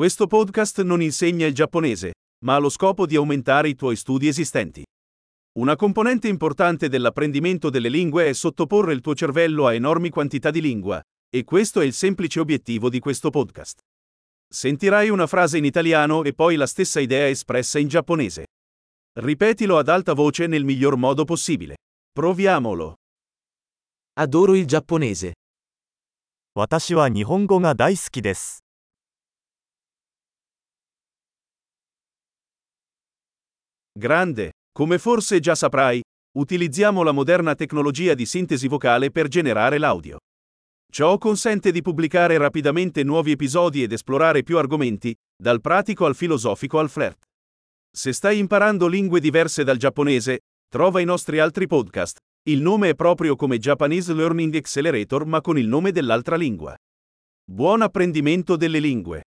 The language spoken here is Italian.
Questo podcast non insegna il giapponese, ma ha lo scopo di aumentare i tuoi studi esistenti. Una componente importante dell'apprendimento delle lingue è sottoporre il tuo cervello a enormi quantità di lingua, e questo è il semplice obiettivo di questo podcast. Sentirai una frase in italiano e poi la stessa idea espressa in giapponese. Ripetilo ad alta voce nel miglior modo possibile. Proviamolo. Adoro il giapponese. 私は日本語が大好きです。 Grande, come forse già saprai, utilizziamo la moderna tecnologia di sintesi vocale per generare l'audio. Ciò consente di pubblicare rapidamente nuovi episodi ed esplorare più argomenti, dal pratico al filosofico al flirt. Se stai imparando lingue diverse dal giapponese, trova i nostri altri podcast. Il nome è proprio come Japanese Learning Accelerator ma con il nome dell'altra lingua. Buon apprendimento delle lingue!